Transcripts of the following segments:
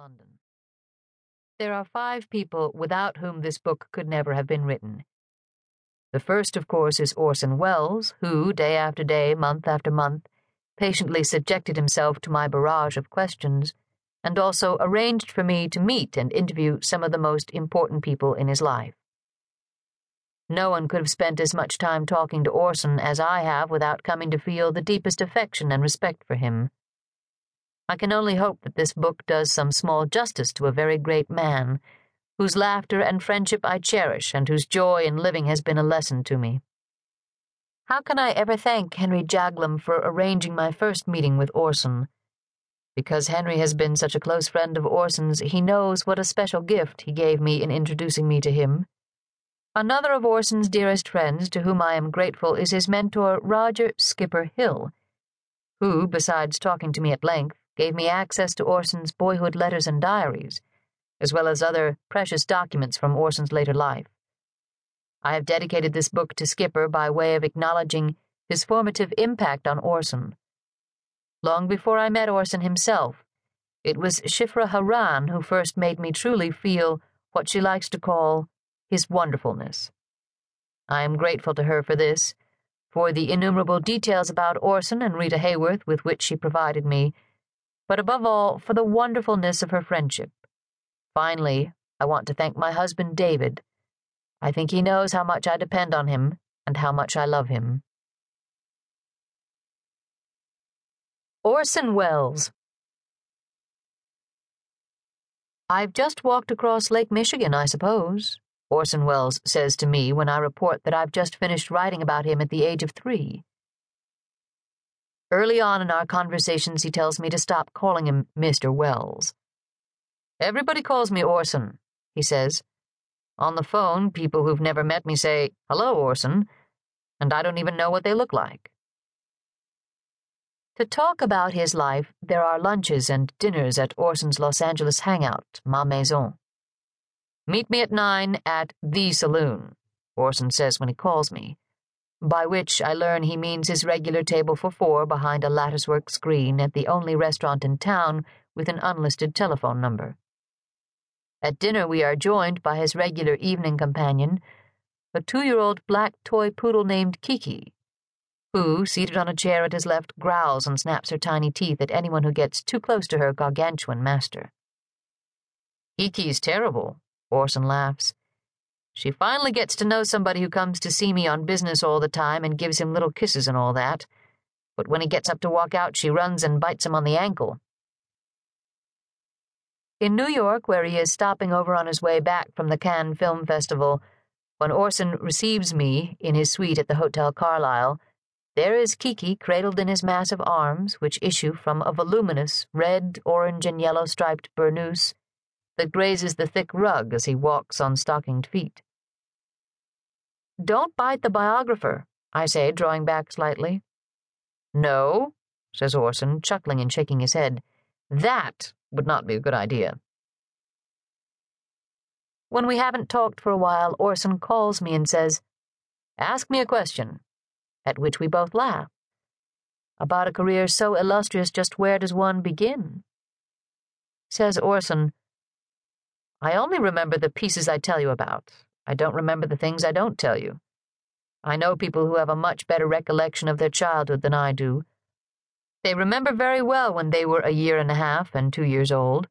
London. There are five people without whom this book could never have been written. The first, of course, is Orson Welles, who, day after day, month after month, patiently subjected himself to my barrage of questions, and also arranged for me to meet and interview some of the most important people in his life. No one could have spent as much time talking to Orson as I have without coming to feel the deepest affection and respect for him. I can only hope that this book does some small justice to a very great man, whose laughter and friendship I cherish and whose joy in living has been a lesson to me. How can I ever thank Henry Jaglom for arranging my first meeting with Orson? Because Henry has been such a close friend of Orson's, he knows what a special gift he gave me in introducing me to him. Another of Orson's dearest friends to whom I am grateful is his mentor, Roger Skipper Hill, who, besides talking to me at length, gave me access to Orson's boyhood letters and diaries, as well as other precious documents from Orson's later life. I have dedicated this book to Skipper by way of acknowledging his formative impact on Orson. Long before I met Orson himself, it was Shifra Haran who first made me truly feel what she likes to call his wonderfulness. I am grateful to her for this, for the innumerable details about Orson and Rita Hayworth with which she provided me but above all, for the wonderfulness of her friendship. Finally, I want to thank my husband, David. I think he knows how much I depend on him and how much I love him. Orson Welles I've just walked across Lake Michigan, I suppose, Orson Welles says to me when I report that I've just finished writing about him at the age of three. Early on in our conversations, he tells me to stop calling him Mr. Welles. Everybody calls me Orson, he says. On the phone, people who've never met me say, Hello, Orson, and I don't even know what they look like. To talk about his life, there are lunches and dinners at Orson's Los Angeles hangout, Ma Maison. Meet me at nine at The Saloon, Orson says when he calls me by which I learn he means his regular table for four behind a latticework screen at the only restaurant in town with an unlisted telephone number. At dinner, we are joined by his regular evening companion, a two year old black toy poodle named Kiki, who, seated on a chair at his left, growls and snaps her tiny teeth at anyone who gets too close to her gargantuan master. Kiki's terrible, Orson laughs. She finally gets to know somebody who comes to see me on business all the time and gives him little kisses and all that. But when he gets up to walk out, she runs and bites him on the ankle. In New York, where he is stopping over on his way back from the Cannes Film Festival, when Orson receives me in his suite at the Hotel Carlyle, there is Kiki cradled in his massive arms, which issue from a voluminous red, orange, and yellow striped burnous that grazes the thick rug as he walks on stockinged feet. Don't bite the biographer, I say, drawing back slightly. No, says Orson, chuckling and shaking his head. That would not be a good idea. When we haven't talked for a while, Orson calls me and says, Ask me a question, at which we both laugh. About a career so illustrious, just where does one begin? Says Orson, I only remember the pieces I tell you about. I don't remember the things I don't tell you. I know people who have a much better recollection of their childhood than I do. They remember very well when they were a year and a half and two years old.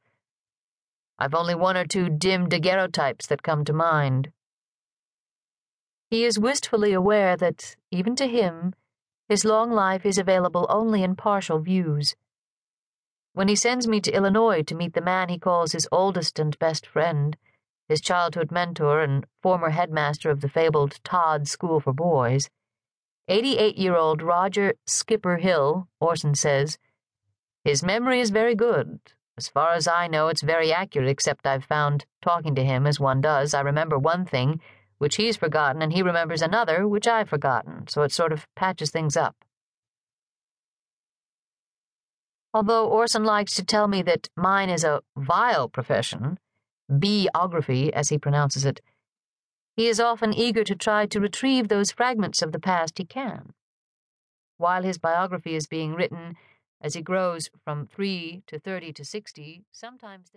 I've only one or two dim daguerreotypes that come to mind. He is wistfully aware that, even to him, his long life is available only in partial views. When he sends me to Illinois to meet the man he calls his oldest and best friend, his childhood mentor and former headmaster of the fabled Todd School for Boys, 88 year old Roger Skipper Hill, Orson says, His memory is very good. As far as I know, it's very accurate, except I've found, talking to him as one does, I remember one thing, which he's forgotten, and he remembers another, which I've forgotten, so it sort of patches things up. Although Orson likes to tell me that mine is a vile profession, biography, as he pronounces it, he is often eager to try to retrieve those fragments of the past he can. While his biography is being written, as he grows from three to thirty to sixty, sometimes